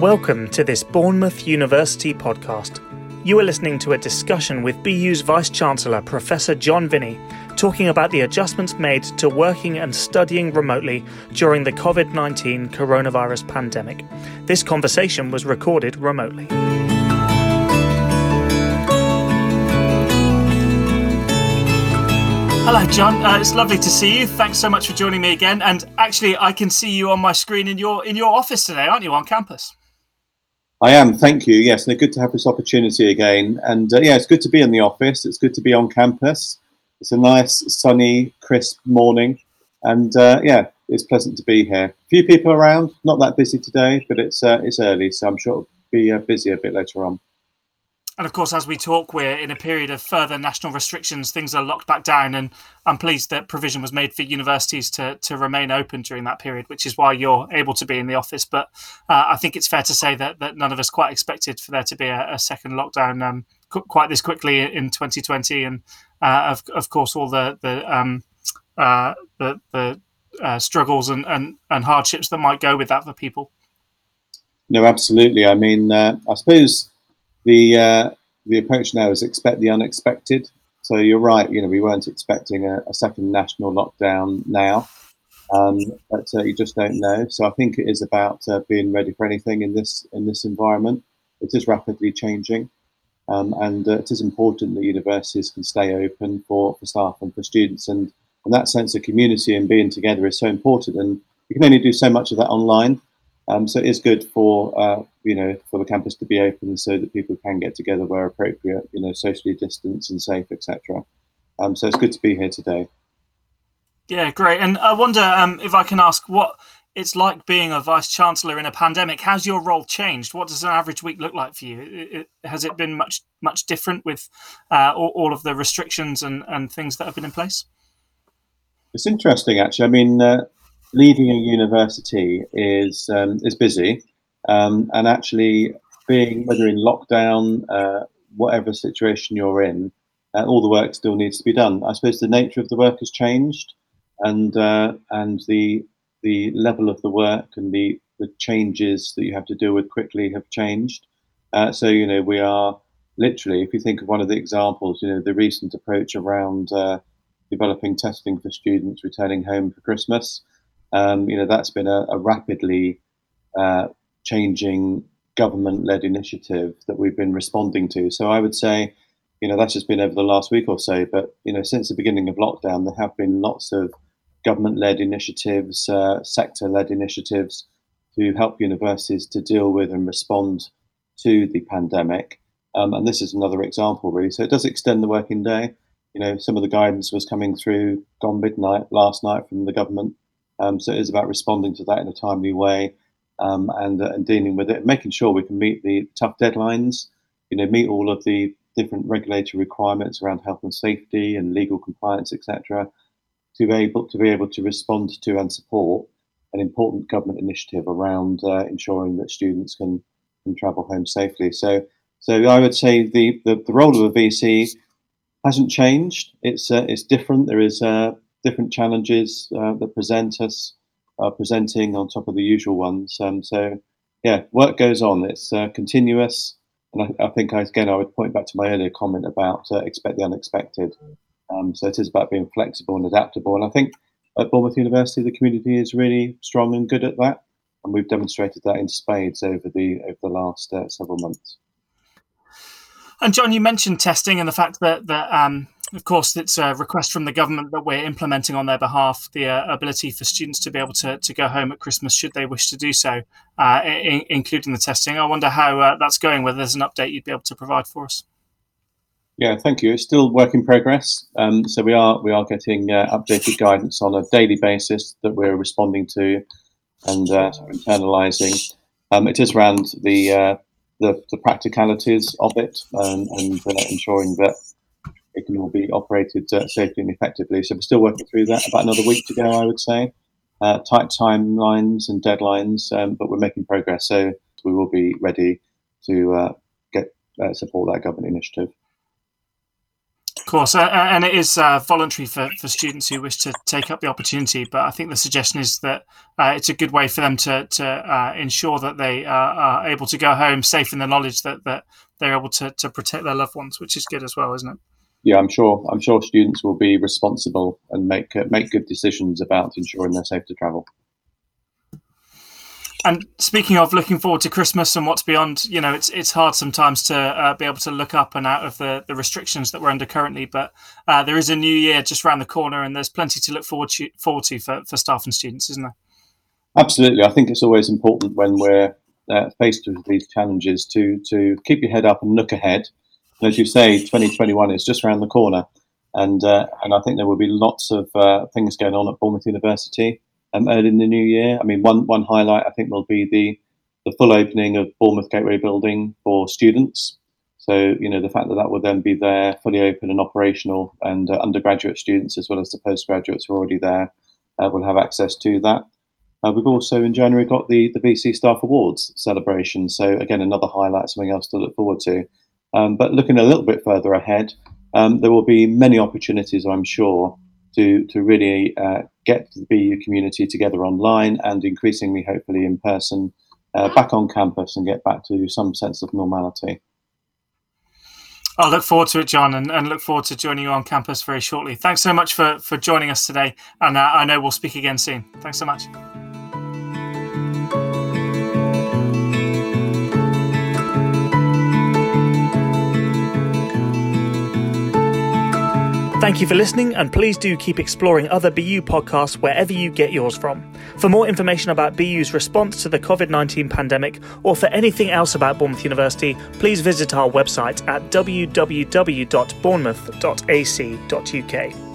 Welcome to this Bournemouth University podcast. You are listening to a discussion with BU's Vice Chancellor, Professor John Vinney, talking about the adjustments made to working and studying remotely during the COVID 19 coronavirus pandemic. This conversation was recorded remotely. Hello, John. Uh, it's lovely to see you. Thanks so much for joining me again. And actually, I can see you on my screen in your in your office today, aren't you, on campus? I am. Thank you. Yes, and good to have this opportunity again. And uh, yeah, it's good to be in the office. It's good to be on campus. It's a nice, sunny, crisp morning, and uh, yeah, it's pleasant to be here. A few people around. Not that busy today, but it's uh, it's early, so I'm sure it'll be uh, busy a bit later on. And of course, as we talk, we're in a period of further national restrictions. Things are locked back down, and I'm pleased that provision was made for universities to, to remain open during that period, which is why you're able to be in the office. But uh, I think it's fair to say that, that none of us quite expected for there to be a, a second lockdown um, quite this quickly in 2020. And uh, of, of course, all the the um, uh, the, the uh, struggles and, and, and hardships that might go with that for people. No, absolutely. I mean, uh, I suppose the uh, the approach now is expect the unexpected. So you're right. You know, we weren't expecting a, a second national lockdown now, um, but uh, you just don't know. So I think it is about uh, being ready for anything in this in this environment. It is rapidly changing, um, and uh, it is important that universities can stay open for, for staff and for students. And, and that sense of community and being together is so important. And you can only do so much of that online. Um, so it is good for uh, you know for the campus to be open so that people can get together where appropriate, you know, socially distanced and safe, etc. Um, so it's good to be here today. Yeah, great. And I wonder um, if I can ask what it's like being a vice chancellor in a pandemic. How's your role changed? What does an average week look like for you? It, it, has it been much much different with uh, all, all, of the restrictions and, and things that have been in place? It's interesting, actually. I mean, uh, leading a university is um, is busy, um, and actually being whether in lockdown, uh, whatever situation you're in, uh, all the work still needs to be done. I suppose the nature of the work has changed, and uh, and the the level of the work and the the changes that you have to deal with quickly have changed. Uh, so you know we are literally, if you think of one of the examples, you know the recent approach around uh, developing testing for students returning home for Christmas. Um, you know, that's been a, a rapidly uh, changing government-led initiative that we've been responding to. So I would say, you know, that's just been over the last week or so. But you know, since the beginning of lockdown, there have been lots of government-led initiatives, uh, sector-led initiatives to help universities to deal with and respond to the pandemic. Um, and this is another example, really. So it does extend the working day. You know, some of the guidance was coming through gone midnight last night from the government um, so it is about responding to that in a timely way um, and, uh, and dealing with it, making sure we can meet the tough deadlines, you know, meet all of the different regulatory requirements around health and safety and legal compliance, etc., to be able to be able to respond to and support an important government initiative around uh, ensuring that students can, can travel home safely. So, so I would say the, the, the role of a VC hasn't changed. It's uh, it's different. There is uh, different challenges uh, that present us, are presenting on top of the usual ones. Um, so, yeah, work goes on. It's uh, continuous. And I, I, think, again, I would point back to my earlier comment about uh, expect the unexpected. Um, so it is about being flexible and adaptable. And I think at Bournemouth University, the community is really strong and good at that. And we've demonstrated that in spades over the over the last uh, several months. And John, you mentioned testing and the fact that that um, of course, it's a request from the government that we're implementing on their behalf the uh, ability for students to be able to, to go home at Christmas should they wish to do so, uh, in, including the testing. I wonder how uh, that's going, whether there's an update you'd be able to provide for us. Yeah, thank you. It's still work in progress. Um, so we are we are getting uh, updated guidance on a daily basis that we're responding to and uh, internalising. Um, it is around the, uh, the, the practicalities of it and, and ensuring that it can all be operated uh, safely and effectively. So we're still working through that. About another week to go, I would say. Uh, tight timelines and deadlines, um, but we're making progress. So we will be ready to uh, get uh, support that government initiative. Of course, uh, and it is uh, voluntary for, for students who wish to take up the opportunity. But I think the suggestion is that uh, it's a good way for them to to uh, ensure that they are able to go home safe in the knowledge that, that they're able to, to protect their loved ones, which is good as well, isn't it? Yeah, I'm sure. I'm sure students will be responsible and make uh, make good decisions about ensuring they're safe to travel. And speaking of looking forward to Christmas and what's beyond, you know, it's it's hard sometimes to uh, be able to look up and out of the, the restrictions that we're under currently. But uh, there is a new year just around the corner, and there's plenty to look forward to, forward to for, for staff and students, isn't there? Absolutely. I think it's always important when we're uh, faced with these challenges to to keep your head up and look ahead. As you say, 2021 is just around the corner, and uh, and I think there will be lots of uh, things going on at Bournemouth University um, early in the new year. I mean, one one highlight I think will be the the full opening of Bournemouth Gateway Building for students. So you know the fact that that will then be there, fully open and operational, and uh, undergraduate students as well as the postgraduates who are already there uh, will have access to that. Uh, we've also in January got the the BC Staff Awards celebration. So again, another highlight, something else to look forward to. Um, but looking a little bit further ahead, um, there will be many opportunities, I'm sure, to to really uh, get the BU community together online and increasingly, hopefully, in person, uh, back on campus and get back to some sense of normality. I'll look forward to it, John, and, and look forward to joining you on campus very shortly. Thanks so much for, for joining us today, and uh, I know we'll speak again soon. Thanks so much. Thank you for listening, and please do keep exploring other BU podcasts wherever you get yours from. For more information about BU's response to the COVID 19 pandemic or for anything else about Bournemouth University, please visit our website at www.bournemouth.ac.uk.